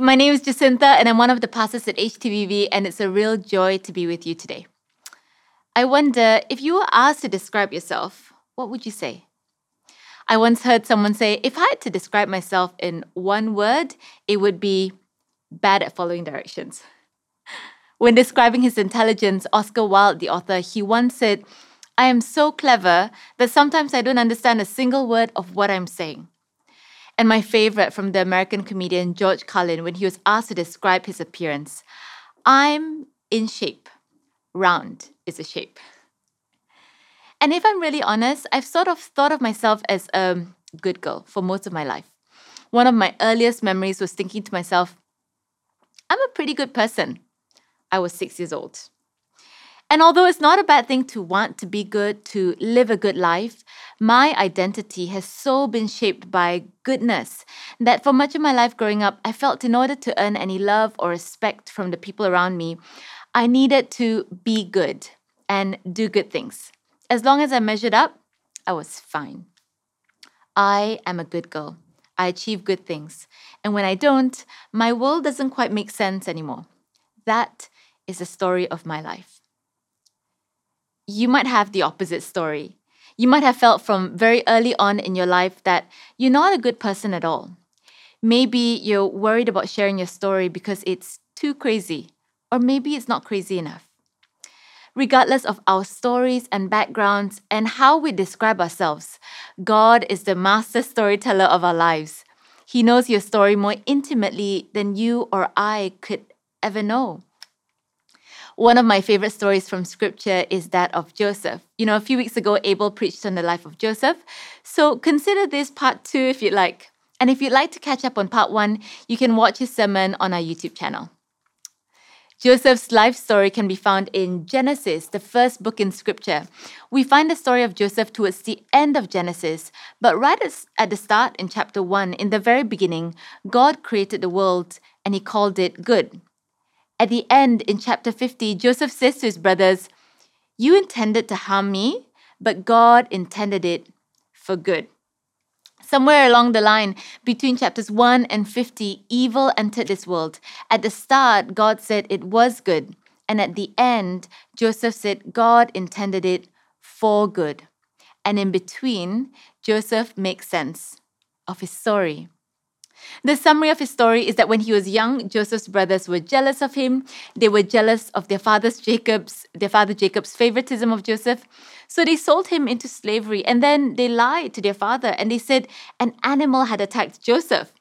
My name is Jacinta, and I'm one of the pastors at HTBB, and it's a real joy to be with you today. I wonder if you were asked to describe yourself, what would you say? I once heard someone say, if I had to describe myself in one word, it would be bad at following directions. When describing his intelligence, Oscar Wilde, the author, he once said, I am so clever that sometimes I don't understand a single word of what I'm saying. And my favorite from the American comedian George Carlin, when he was asked to describe his appearance I'm in shape. Round is a shape. And if I'm really honest, I've sort of thought of myself as a good girl for most of my life. One of my earliest memories was thinking to myself, I'm a pretty good person. I was six years old. And although it's not a bad thing to want to be good, to live a good life, my identity has so been shaped by goodness that for much of my life growing up, I felt in order to earn any love or respect from the people around me, I needed to be good and do good things. As long as I measured up, I was fine. I am a good girl. I achieve good things. And when I don't, my world doesn't quite make sense anymore. That is the story of my life you might have the opposite story. You might have felt from very early on in your life that you're not a good person at all. Maybe you're worried about sharing your story because it's too crazy, or maybe it's not crazy enough. Regardless of our stories and backgrounds and how we describe ourselves, God is the master storyteller of our lives. He knows your story more intimately than you or I could ever know. One of my favorite stories from scripture is that of Joseph. You know, a few weeks ago, Abel preached on the life of Joseph. So consider this part two if you'd like. And if you'd like to catch up on part one, you can watch his sermon on our YouTube channel. Joseph's life story can be found in Genesis, the first book in scripture. We find the story of Joseph towards the end of Genesis, but right at the start in chapter 1, in the very beginning, God created the world and he called it good. At the end, in chapter 50, Joseph says to his brothers, You intended to harm me, but God intended it for good. Somewhere along the line, between chapters 1 and 50, evil entered this world. At the start, God said it was good. And at the end, Joseph said God intended it for good. And in between, Joseph makes sense of his story. The summary of his story is that when he was young, Joseph's brothers were jealous of him. They were jealous of their father's Jacob's, their father Jacob's favoritism of Joseph. So they sold him into slavery and then they lied to their father and they said an animal had attacked Joseph.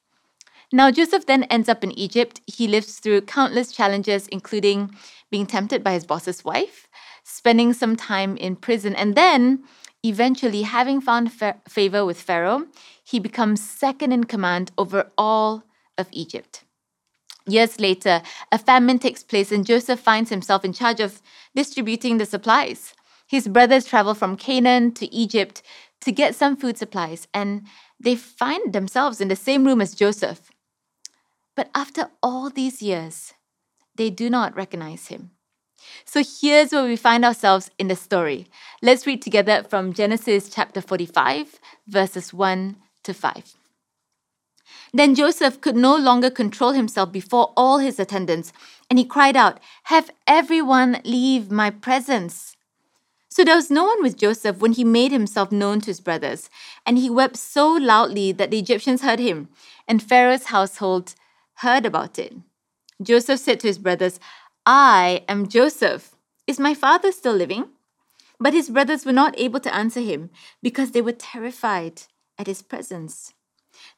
Now, Joseph then ends up in Egypt. He lives through countless challenges, including being tempted by his boss's wife, spending some time in prison, and then eventually having found fa- favor with Pharaoh, he becomes second in command over all of Egypt. Years later, a famine takes place and Joseph finds himself in charge of distributing the supplies. His brothers travel from Canaan to Egypt to get some food supplies, and they find themselves in the same room as Joseph. But after all these years, they do not recognize him. So here's where we find ourselves in the story. Let's read together from Genesis chapter 45, verses 1 to 5. Then Joseph could no longer control himself before all his attendants, and he cried out, Have everyone leave my presence. So there was no one with Joseph when he made himself known to his brothers, and he wept so loudly that the Egyptians heard him, and Pharaoh's household heard about it. Joseph said to his brothers, I am Joseph. Is my father still living? But his brothers were not able to answer him because they were terrified at his presence.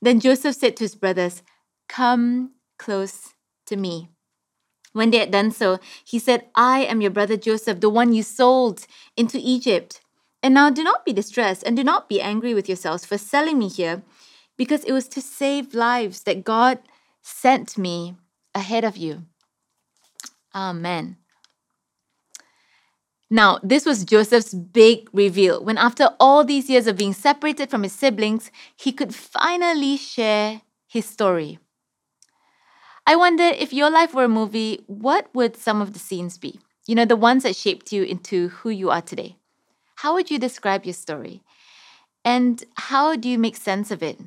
Then Joseph said to his brothers, Come close to me. When they had done so, he said, I am your brother Joseph, the one you sold into Egypt. And now do not be distressed and do not be angry with yourselves for selling me here, because it was to save lives that God sent me ahead of you. Amen. Now, this was Joseph's big reveal when, after all these years of being separated from his siblings, he could finally share his story. I wonder if your life were a movie, what would some of the scenes be? You know, the ones that shaped you into who you are today. How would you describe your story? And how do you make sense of it?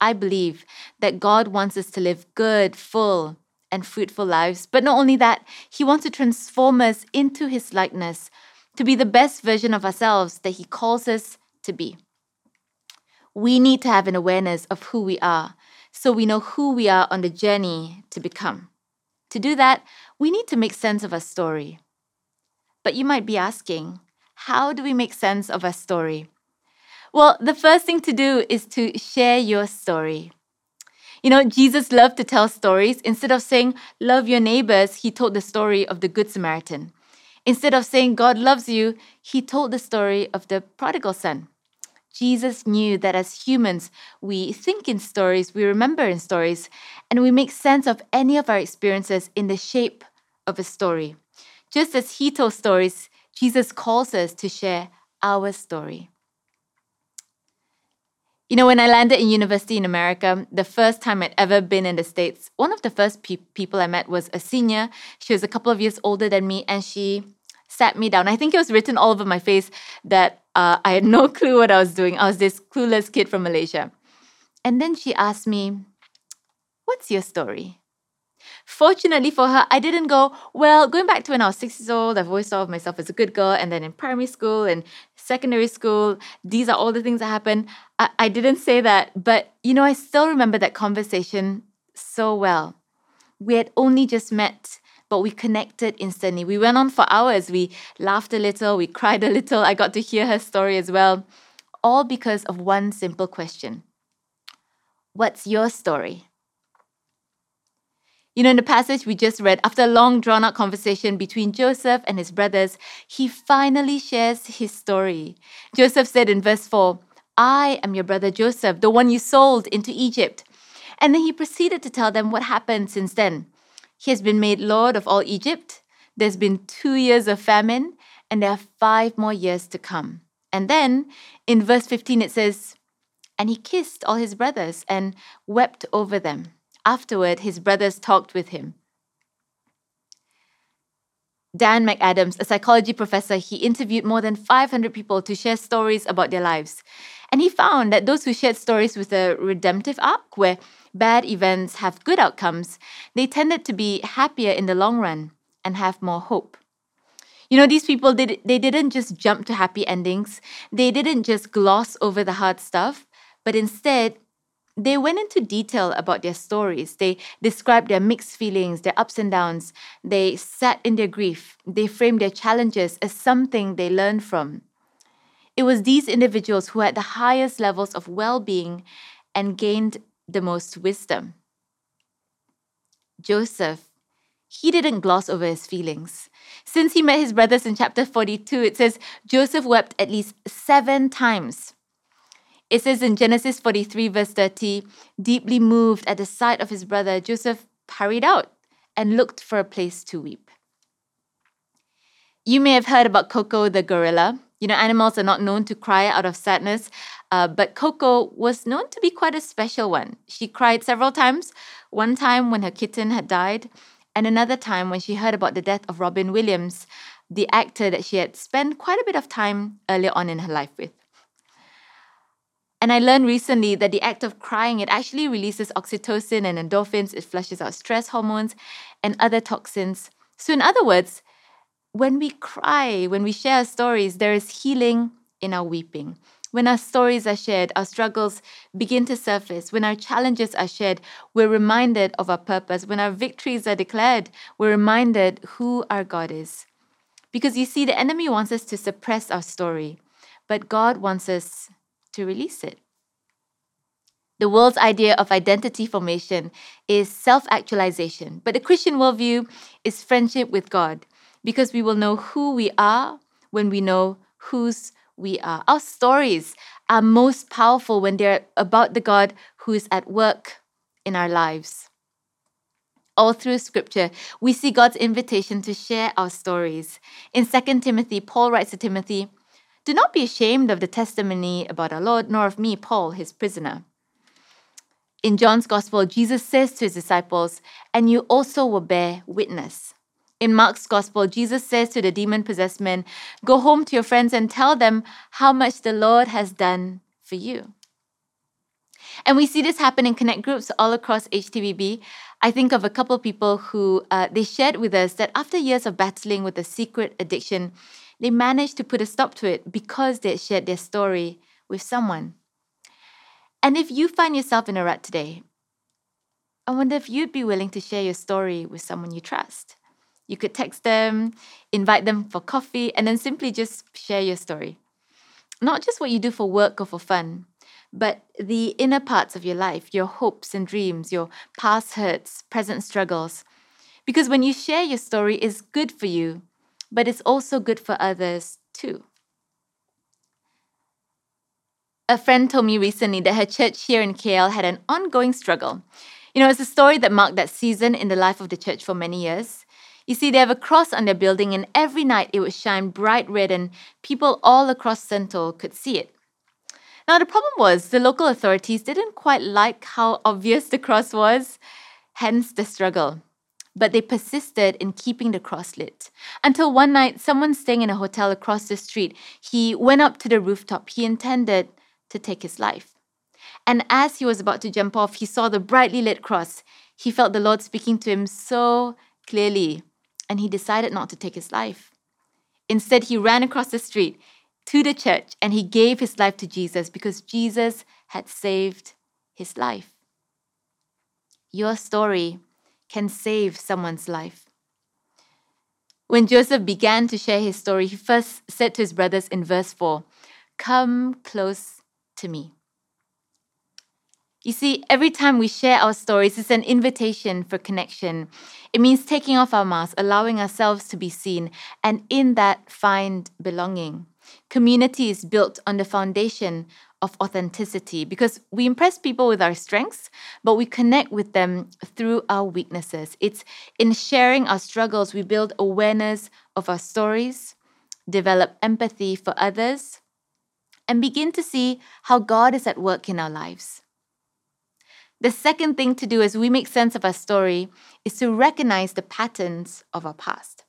I believe that God wants us to live good, full, and fruitful lives. But not only that, He wants to transform us into His likeness to be the best version of ourselves that He calls us to be. We need to have an awareness of who we are so we know who we are on the journey to become. To do that, we need to make sense of our story. But you might be asking, how do we make sense of our story? Well, the first thing to do is to share your story. You know, Jesus loved to tell stories. Instead of saying, love your neighbors, he told the story of the Good Samaritan. Instead of saying, God loves you, he told the story of the prodigal son. Jesus knew that as humans, we think in stories, we remember in stories, and we make sense of any of our experiences in the shape of a story. Just as he told stories, Jesus calls us to share our story. You know, when I landed in university in America, the first time I'd ever been in the States, one of the first pe- people I met was a senior. She was a couple of years older than me, and she sat me down. I think it was written all over my face that uh, I had no clue what I was doing. I was this clueless kid from Malaysia. And then she asked me, What's your story? Fortunately for her, I didn't go, well, going back to when I was six years old, I've always thought of myself as a good girl. And then in primary school and secondary school, these are all the things that happened. I, I didn't say that, but you know, I still remember that conversation so well. We had only just met, but we connected instantly. We went on for hours. We laughed a little, we cried a little. I got to hear her story as well, all because of one simple question What's your story? You know, in the passage we just read, after a long drawn out conversation between Joseph and his brothers, he finally shares his story. Joseph said in verse 4, I am your brother Joseph, the one you sold into Egypt. And then he proceeded to tell them what happened since then. He has been made Lord of all Egypt. There's been two years of famine, and there are five more years to come. And then in verse 15 it says, And he kissed all his brothers and wept over them. Afterward, his brothers talked with him. Dan McAdams, a psychology professor, he interviewed more than 500 people to share stories about their lives. And he found that those who shared stories with a redemptive arc, where bad events have good outcomes, they tended to be happier in the long run and have more hope. You know, these people did they didn't just jump to happy endings. They didn't just gloss over the hard stuff, but instead they went into detail about their stories. They described their mixed feelings, their ups and downs. They sat in their grief. They framed their challenges as something they learned from. It was these individuals who had the highest levels of well being and gained the most wisdom. Joseph, he didn't gloss over his feelings. Since he met his brothers in chapter 42, it says Joseph wept at least seven times. It says in Genesis 43, verse 30, deeply moved at the sight of his brother, Joseph hurried out and looked for a place to weep. You may have heard about Koko the gorilla. You know, animals are not known to cry out of sadness, uh, but Koko was known to be quite a special one. She cried several times, one time when her kitten had died, and another time when she heard about the death of Robin Williams, the actor that she had spent quite a bit of time earlier on in her life with. And I learned recently that the act of crying, it actually releases oxytocin and endorphins, it flushes out stress hormones and other toxins. So, in other words, when we cry, when we share our stories, there is healing in our weeping. When our stories are shared, our struggles begin to surface. When our challenges are shared, we're reminded of our purpose. When our victories are declared, we're reminded who our God is. Because you see, the enemy wants us to suppress our story, but God wants us to release it. The world's idea of identity formation is self actualization, but the Christian worldview is friendship with God because we will know who we are when we know whose we are. Our stories are most powerful when they're about the God who is at work in our lives. All through scripture, we see God's invitation to share our stories. In 2 Timothy, Paul writes to Timothy, do not be ashamed of the testimony about our Lord, nor of me, Paul, his prisoner. In John's Gospel, Jesus says to his disciples, And you also will bear witness. In Mark's Gospel, Jesus says to the demon possessed men, Go home to your friends and tell them how much the Lord has done for you. And we see this happen in connect groups all across HTBB. I think of a couple of people who uh, they shared with us that after years of battling with a secret addiction, they managed to put a stop to it because they had shared their story with someone. And if you find yourself in a rut today, I wonder if you'd be willing to share your story with someone you trust. You could text them, invite them for coffee, and then simply just share your story. Not just what you do for work or for fun, but the inner parts of your life, your hopes and dreams, your past hurts, present struggles. Because when you share your story, it's good for you, but it's also good for others too. A friend told me recently that her church here in KL had an ongoing struggle. You know, it's a story that marked that season in the life of the church for many years. You see, they have a cross on their building, and every night it would shine bright red, and people all across Sentul could see it. Now, the problem was the local authorities didn't quite like how obvious the cross was, hence the struggle. But they persisted in keeping the cross lit. Until one night, someone staying in a hotel across the street, he went up to the rooftop. He intended to take his life. And as he was about to jump off, he saw the brightly lit cross. He felt the Lord speaking to him so clearly, and he decided not to take his life. Instead, he ran across the street to the church and he gave his life to Jesus because Jesus had saved his life. Your story can save someone's life. When Joseph began to share his story, he first said to his brothers in verse 4 Come close to me. You see, every time we share our stories, it's an invitation for connection. It means taking off our masks, allowing ourselves to be seen, and in that find belonging. Community is built on the foundation of authenticity because we impress people with our strengths, but we connect with them through our weaknesses. It's in sharing our struggles we build awareness of our stories, develop empathy for others, and begin to see how God is at work in our lives. The second thing to do as we make sense of our story is to recognize the patterns of our past.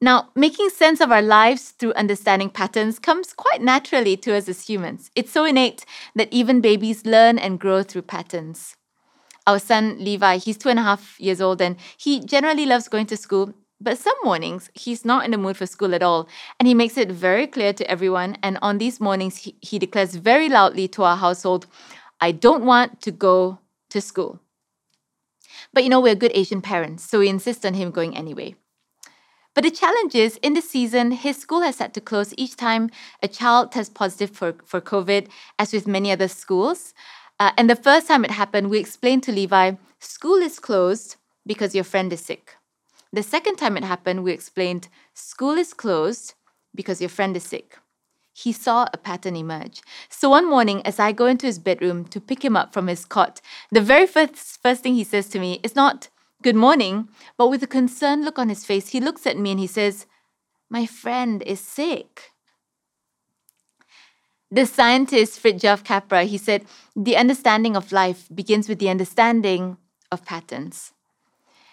Now, making sense of our lives through understanding patterns comes quite naturally to us as humans. It's so innate that even babies learn and grow through patterns. Our son Levi, he's two and a half years old, and he generally loves going to school but some mornings, he's not in the mood for school at all, and he makes it very clear to everyone. And on these mornings, he, he declares very loudly to our household, I don't want to go to school. But you know, we're good Asian parents, so we insist on him going anyway. But the challenge is, in the season, his school has had to close each time a child tests positive for, for COVID, as with many other schools. Uh, and the first time it happened, we explained to Levi, school is closed because your friend is sick. The second time it happened, we explained school is closed because your friend is sick. He saw a pattern emerge. So one morning, as I go into his bedroom to pick him up from his cot, the very first, first thing he says to me is not, Good morning, but with a concerned look on his face, he looks at me and he says, My friend is sick. The scientist Fritjof Capra, he said, the understanding of life begins with the understanding of patterns.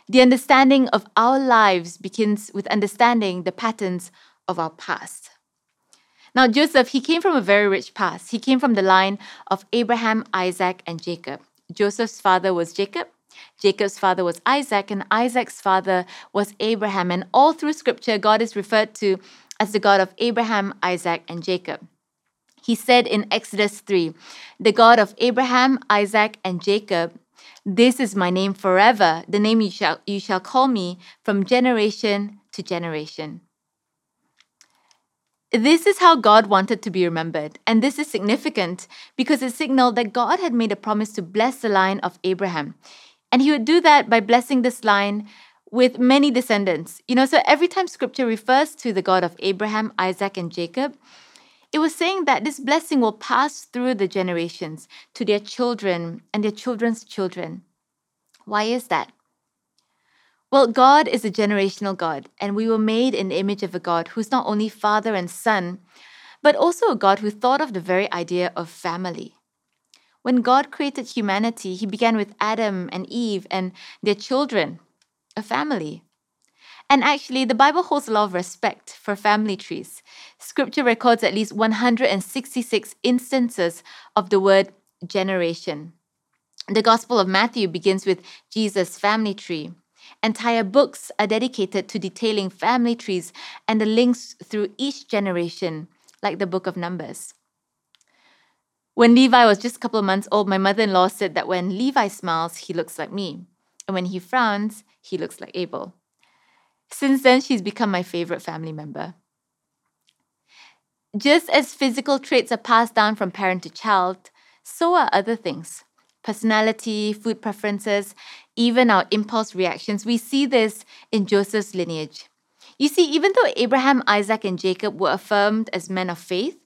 The understanding of our lives begins with understanding the patterns of our past. Now, Joseph, he came from a very rich past. He came from the line of Abraham, Isaac, and Jacob. Joseph's father was Jacob. Jacob's father was Isaac, and Isaac's father was Abraham. And all through scripture, God is referred to as the God of Abraham, Isaac, and Jacob. He said in Exodus 3 The God of Abraham, Isaac, and Jacob this is my name forever, the name you shall, you shall call me from generation to generation. This is how God wanted to be remembered, and this is significant because it signaled that God had made a promise to bless the line of Abraham. And he would do that by blessing this line with many descendants. You know, so every time scripture refers to the God of Abraham, Isaac, and Jacob, it was saying that this blessing will pass through the generations to their children and their children's children. Why is that? Well, God is a generational God, and we were made in the image of a God who's not only father and son, but also a God who thought of the very idea of family. When God created humanity, he began with Adam and Eve and their children, a family. And actually, the Bible holds a lot of respect for family trees. Scripture records at least 166 instances of the word generation. The Gospel of Matthew begins with Jesus' family tree. Entire books are dedicated to detailing family trees and the links through each generation, like the book of Numbers. When Levi was just a couple of months old, my mother in law said that when Levi smiles, he looks like me. And when he frowns, he looks like Abel. Since then, she's become my favorite family member. Just as physical traits are passed down from parent to child, so are other things personality, food preferences, even our impulse reactions. We see this in Joseph's lineage. You see, even though Abraham, Isaac, and Jacob were affirmed as men of faith,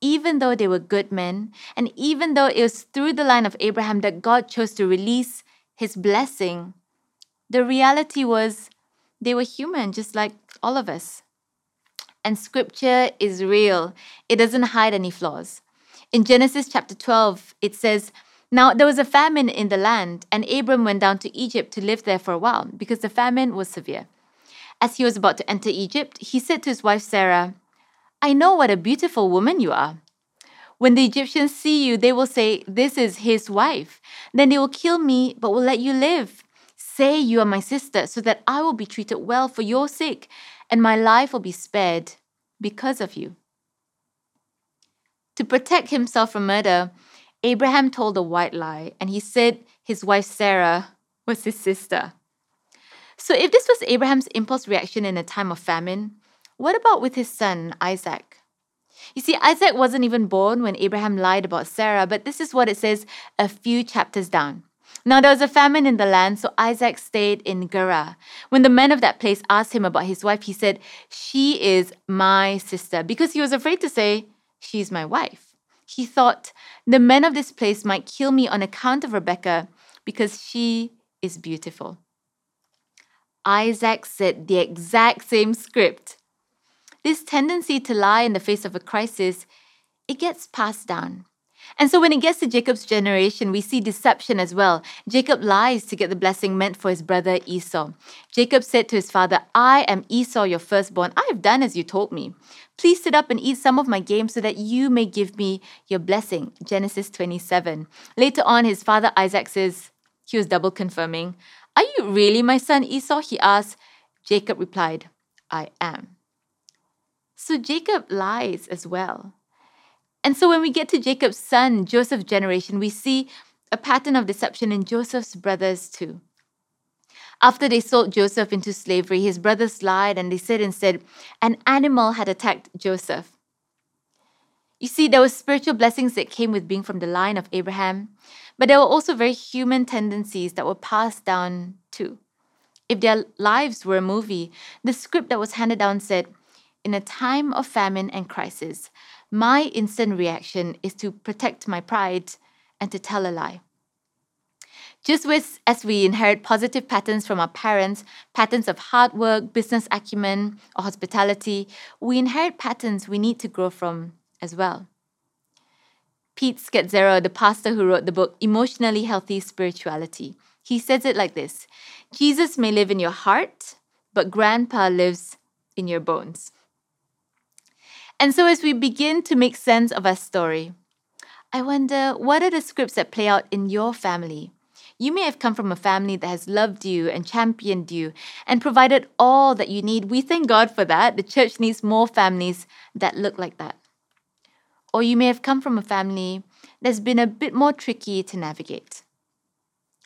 even though they were good men, and even though it was through the line of Abraham that God chose to release his blessing, the reality was they were human, just like all of us. And scripture is real, it doesn't hide any flaws. In Genesis chapter 12, it says, Now there was a famine in the land, and Abram went down to Egypt to live there for a while, because the famine was severe. As he was about to enter Egypt, he said to his wife Sarah, I know what a beautiful woman you are. When the Egyptians see you, they will say, This is his wife. Then they will kill me, but will let you live. Say you are my sister, so that I will be treated well for your sake, and my life will be spared because of you. To protect himself from murder, Abraham told a white lie, and he said his wife Sarah was his sister. So, if this was Abraham's impulse reaction in a time of famine, what about with his son Isaac? You see, Isaac wasn't even born when Abraham lied about Sarah, but this is what it says a few chapters down. Now there was a famine in the land, so Isaac stayed in Gerar. When the men of that place asked him about his wife, he said, She is my sister, because he was afraid to say, She's my wife. He thought, The men of this place might kill me on account of Rebekah, because she is beautiful. Isaac said the exact same script. This tendency to lie in the face of a crisis, it gets passed down. And so when it gets to Jacob's generation, we see deception as well. Jacob lies to get the blessing meant for his brother Esau. Jacob said to his father, I am Esau, your firstborn. I have done as you told me. Please sit up and eat some of my game so that you may give me your blessing. Genesis 27. Later on, his father Isaac says, he was double confirming, Are you really my son Esau? He asked. Jacob replied, I am. So Jacob lies as well. And so when we get to Jacob's son, Joseph's generation, we see a pattern of deception in Joseph's brothers too. After they sold Joseph into slavery, his brothers lied and they said instead, an animal had attacked Joseph. You see, there were spiritual blessings that came with being from the line of Abraham, but there were also very human tendencies that were passed down too. If their lives were a movie, the script that was handed down said, In a time of famine and crisis, my instant reaction is to protect my pride and to tell a lie. Just as we inherit positive patterns from our parents, patterns of hard work, business acumen, or hospitality, we inherit patterns we need to grow from as well. Pete Scazzero, the pastor who wrote the book Emotionally Healthy Spirituality, he says it like this Jesus may live in your heart, but grandpa lives in your bones. And so, as we begin to make sense of our story, I wonder what are the scripts that play out in your family? You may have come from a family that has loved you and championed you and provided all that you need. We thank God for that. The church needs more families that look like that. Or you may have come from a family that's been a bit more tricky to navigate.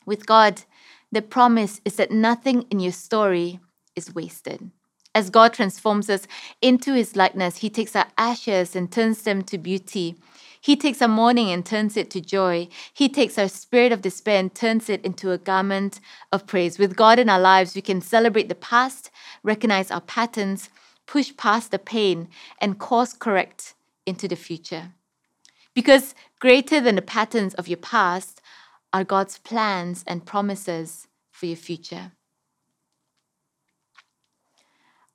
With God, the promise is that nothing in your story is wasted. As God transforms us into his likeness, he takes our ashes and turns them to beauty. He takes our mourning and turns it to joy. He takes our spirit of despair and turns it into a garment of praise. With God in our lives, we can celebrate the past, recognize our patterns, push past the pain, and course correct into the future. Because greater than the patterns of your past are God's plans and promises for your future.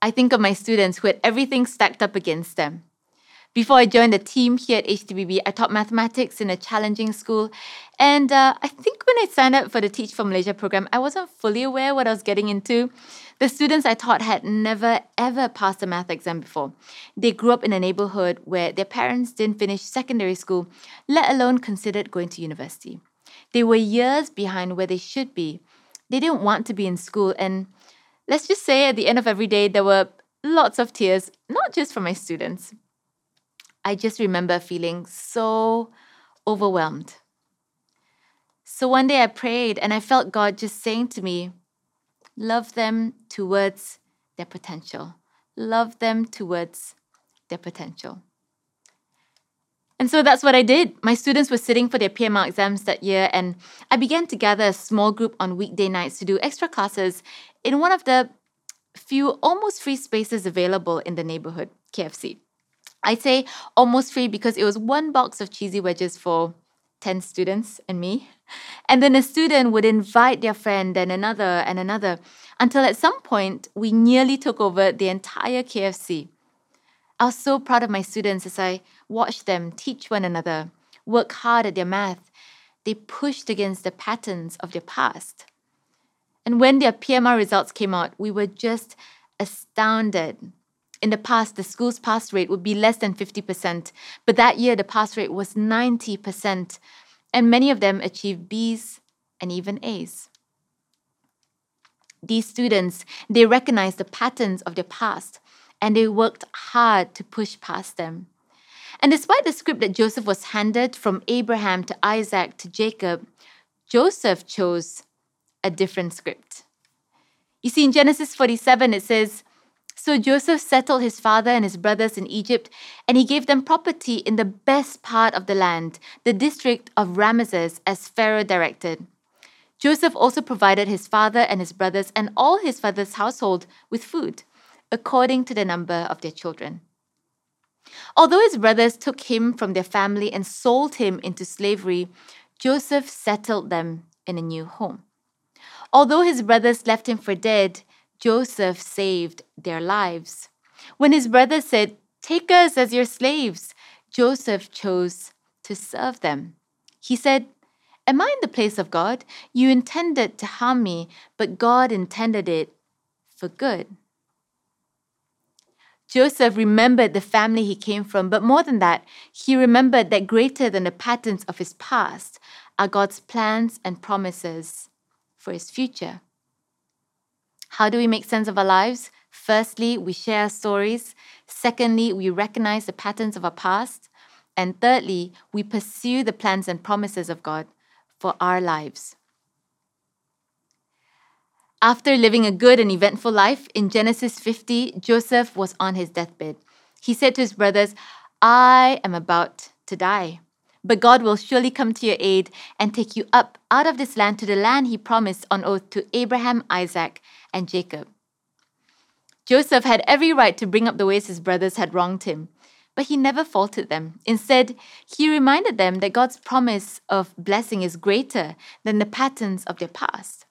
I think of my students who had everything stacked up against them Before I joined the team here at HTBB, I taught mathematics in a challenging school. And uh, I think when I signed up for the Teach for Malaysia program, I wasn't fully aware what I was getting into. The students I taught had never ever passed a math exam before. They grew up in a neighborhood where their parents didn't finish secondary school, let alone considered going to university. They were years behind where they should be. They didn't want to be in school, and let's just say at the end of every day, there were lots of tears, not just from my students, I just remember feeling so overwhelmed. So one day I prayed and I felt God just saying to me, Love them towards their potential. Love them towards their potential. And so that's what I did. My students were sitting for their PMR exams that year, and I began to gather a small group on weekday nights to do extra classes in one of the few almost free spaces available in the neighborhood, KFC. I'd say almost free because it was one box of cheesy wedges for 10 students and me. And then a student would invite their friend and another and another until at some point we nearly took over the entire KFC. I was so proud of my students as I watched them teach one another, work hard at their math. They pushed against the patterns of their past. And when their PMR results came out, we were just astounded in the past, the school's pass rate would be less than 50%, but that year the pass rate was 90%, and many of them achieved Bs and even As. These students, they recognized the patterns of their past and they worked hard to push past them. And despite the script that Joseph was handed from Abraham to Isaac to Jacob, Joseph chose a different script. You see, in Genesis 47, it says, so Joseph settled his father and his brothers in Egypt, and he gave them property in the best part of the land, the district of Ramesses, as Pharaoh directed. Joseph also provided his father and his brothers and all his father's household with food, according to the number of their children. Although his brothers took him from their family and sold him into slavery, Joseph settled them in a new home. Although his brothers left him for dead, Joseph saved their lives. When his brothers said, Take us as your slaves, Joseph chose to serve them. He said, Am I in the place of God? You intended to harm me, but God intended it for good. Joseph remembered the family he came from, but more than that, he remembered that greater than the patterns of his past are God's plans and promises for his future. How do we make sense of our lives? Firstly, we share stories. Secondly, we recognize the patterns of our past. And thirdly, we pursue the plans and promises of God for our lives. After living a good and eventful life, in Genesis 50, Joseph was on his deathbed. He said to his brothers, I am about to die. But God will surely come to your aid and take you up out of this land to the land he promised on oath to Abraham, Isaac, and Jacob. Joseph had every right to bring up the ways his brothers had wronged him, but he never faulted them. Instead, he reminded them that God's promise of blessing is greater than the patterns of their past.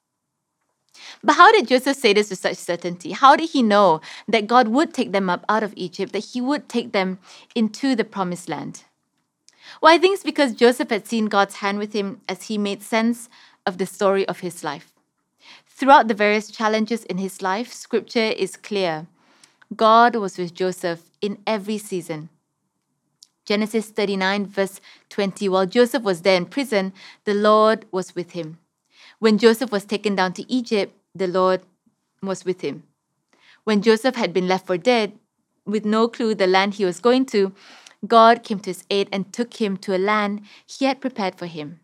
But how did Joseph say this with such certainty? How did he know that God would take them up out of Egypt, that he would take them into the promised land? Well, I think it's because Joseph had seen God's hand with him as he made sense of the story of his life. Throughout the various challenges in his life, scripture is clear. God was with Joseph in every season. Genesis 39, verse 20 While Joseph was there in prison, the Lord was with him. When Joseph was taken down to Egypt, the Lord was with him. When Joseph had been left for dead, with no clue the land he was going to, God came to his aid and took him to a land he had prepared for him.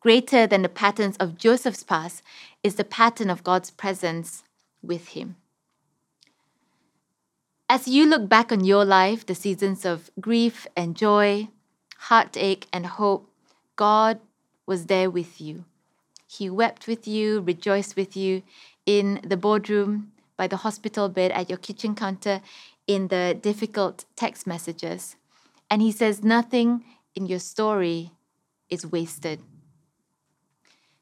Greater than the patterns of Joseph's past is the pattern of God's presence with him. As you look back on your life, the seasons of grief and joy, heartache and hope, God was there with you. He wept with you, rejoiced with you in the boardroom, by the hospital bed, at your kitchen counter, in the difficult text messages. And He says, Nothing in your story is wasted.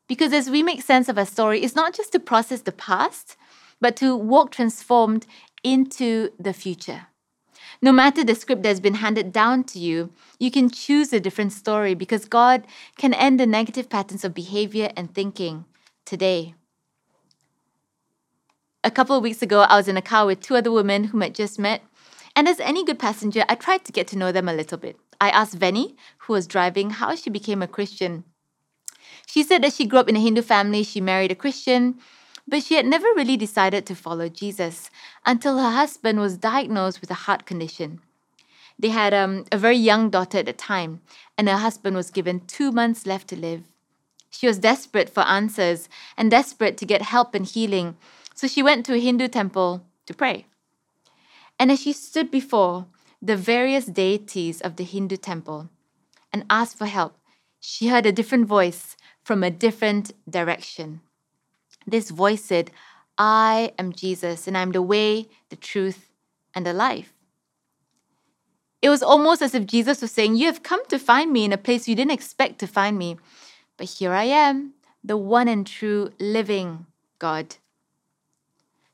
Because as we make sense of our story, it's not just to process the past, but to walk transformed into the future. No matter the script that's been handed down to you, you can choose a different story because God can end the negative patterns of behavior and thinking today. A couple of weeks ago, I was in a car with two other women whom I'd just met, and as any good passenger, I tried to get to know them a little bit. I asked Venny, who was driving, how she became a Christian. She said that she grew up in a Hindu family, she married a Christian, but she had never really decided to follow Jesus until her husband was diagnosed with a heart condition. They had um, a very young daughter at the time, and her husband was given two months left to live. She was desperate for answers and desperate to get help and healing, so she went to a Hindu temple to pray. And as she stood before the various deities of the Hindu temple and asked for help, she heard a different voice from a different direction. This voice said, I am Jesus, and I'm the way, the truth, and the life. It was almost as if Jesus was saying, You have come to find me in a place you didn't expect to find me. But here I am, the one and true living God.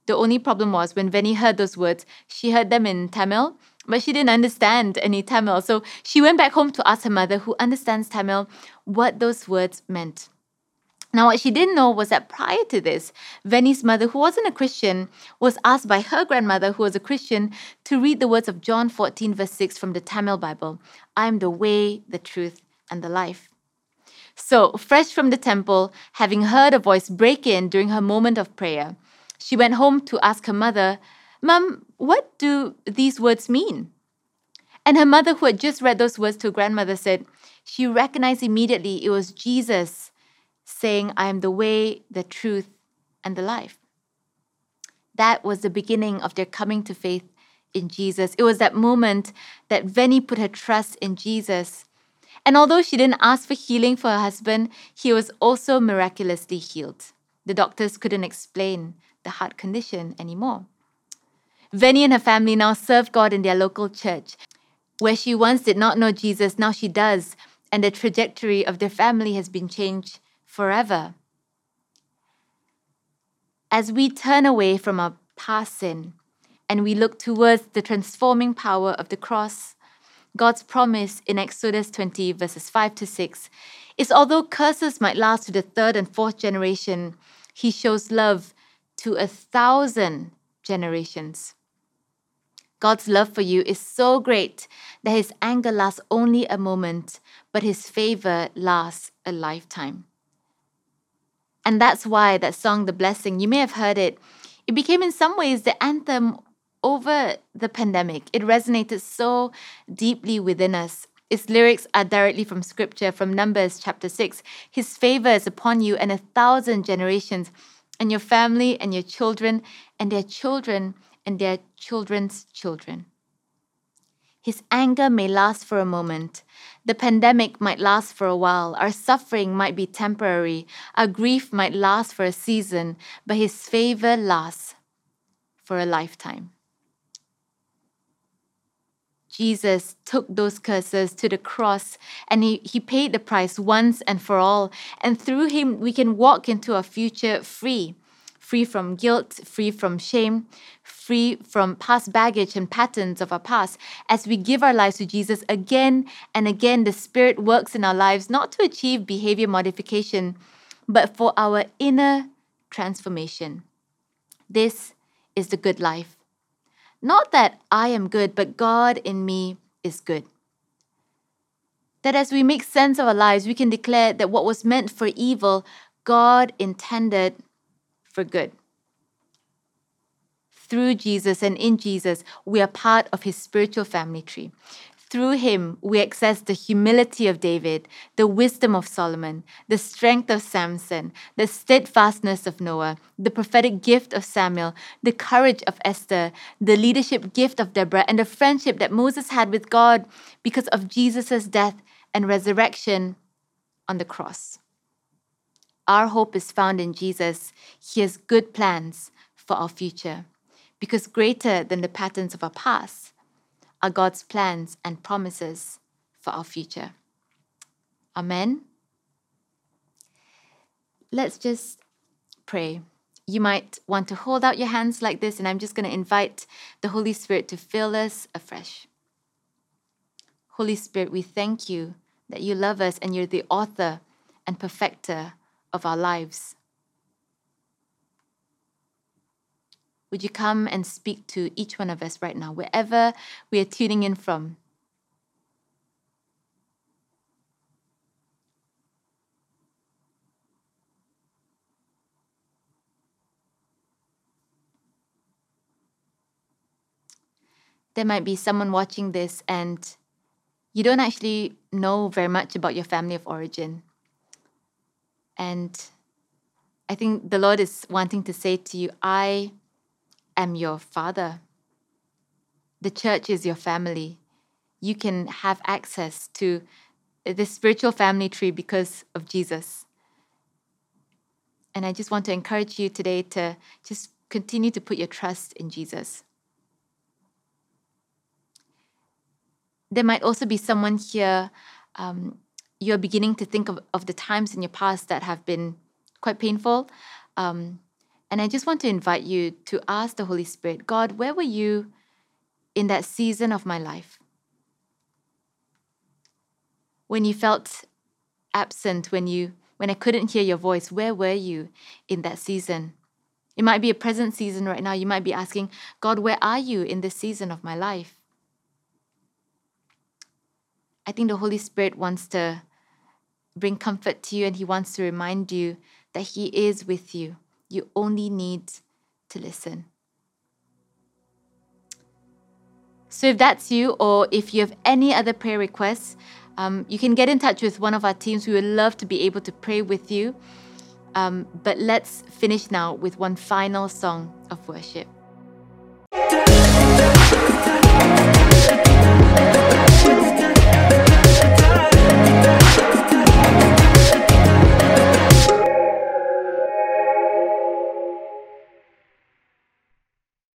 The only problem was when Venny heard those words, she heard them in Tamil, but she didn't understand any Tamil. So she went back home to ask her mother, who understands Tamil, what those words meant. Now, what she didn't know was that prior to this, Venny's mother, who wasn't a Christian, was asked by her grandmother, who was a Christian, to read the words of John 14, verse 6 from the Tamil Bible I am the way, the truth, and the life. So, fresh from the temple, having heard a voice break in during her moment of prayer, she went home to ask her mother, Mum, what do these words mean? And her mother, who had just read those words to her grandmother, said she recognized immediately it was Jesus saying, I am the way, the truth, and the life. That was the beginning of their coming to faith in Jesus. It was that moment that Venny put her trust in Jesus. And although she didn't ask for healing for her husband, he was also miraculously healed. The doctors couldn't explain the heart condition anymore. Venny and her family now serve God in their local church. Where she once did not know Jesus, now she does, and the trajectory of their family has been changed forever. As we turn away from our past sin and we look towards the transforming power of the cross, God's promise in Exodus 20, verses 5 to 6, is although curses might last to the third and fourth generation, He shows love to a thousand generations. God's love for you is so great that His anger lasts only a moment, but His favor lasts a lifetime. And that's why that song, The Blessing, you may have heard it, it became in some ways the anthem over the pandemic. It resonated so deeply within us. Its lyrics are directly from scripture, from Numbers chapter 6. His favor is upon you and a thousand generations, and your family and your children, and their children, and their children's children. His anger may last for a moment. The pandemic might last for a while. Our suffering might be temporary. Our grief might last for a season, but His favor lasts for a lifetime. Jesus took those curses to the cross and he, he paid the price once and for all. And through him, we can walk into a future free free from guilt, free from shame, free from past baggage and patterns of our past. As we give our lives to Jesus again and again, the Spirit works in our lives not to achieve behavior modification, but for our inner transformation. This is the good life. Not that I am good, but God in me is good. That as we make sense of our lives, we can declare that what was meant for evil, God intended for good. Through Jesus and in Jesus, we are part of his spiritual family tree. Through him, we access the humility of David, the wisdom of Solomon, the strength of Samson, the steadfastness of Noah, the prophetic gift of Samuel, the courage of Esther, the leadership gift of Deborah, and the friendship that Moses had with God because of Jesus' death and resurrection on the cross. Our hope is found in Jesus. He has good plans for our future because greater than the patterns of our past are God's plans and promises for our future. Amen. Let's just pray. you might want to hold out your hands like this, and I'm just going to invite the Holy Spirit to fill us afresh. Holy Spirit, we thank you that you love us and you're the author and perfecter of our lives. Would you come and speak to each one of us right now, wherever we are tuning in from? there might be someone watching this and you don't actually know very much about your family of origin. And I think the Lord is wanting to say to you, I am your father. The church is your family. You can have access to this spiritual family tree because of Jesus. And I just want to encourage you today to just continue to put your trust in Jesus. there might also be someone here, um, you're beginning to think of, of the times in your past that have been quite painful. Um, and I just want to invite you to ask the Holy Spirit God, where were you in that season of my life? When you felt absent, when you when I couldn't hear your voice, where were you in that season? It might be a present season right now. You might be asking, God, where are you in this season of my life? I think the Holy Spirit wants to bring comfort to you and He wants to remind you that He is with you. You only need to listen. So, if that's you, or if you have any other prayer requests, um, you can get in touch with one of our teams. We would love to be able to pray with you. Um, but let's finish now with one final song of worship.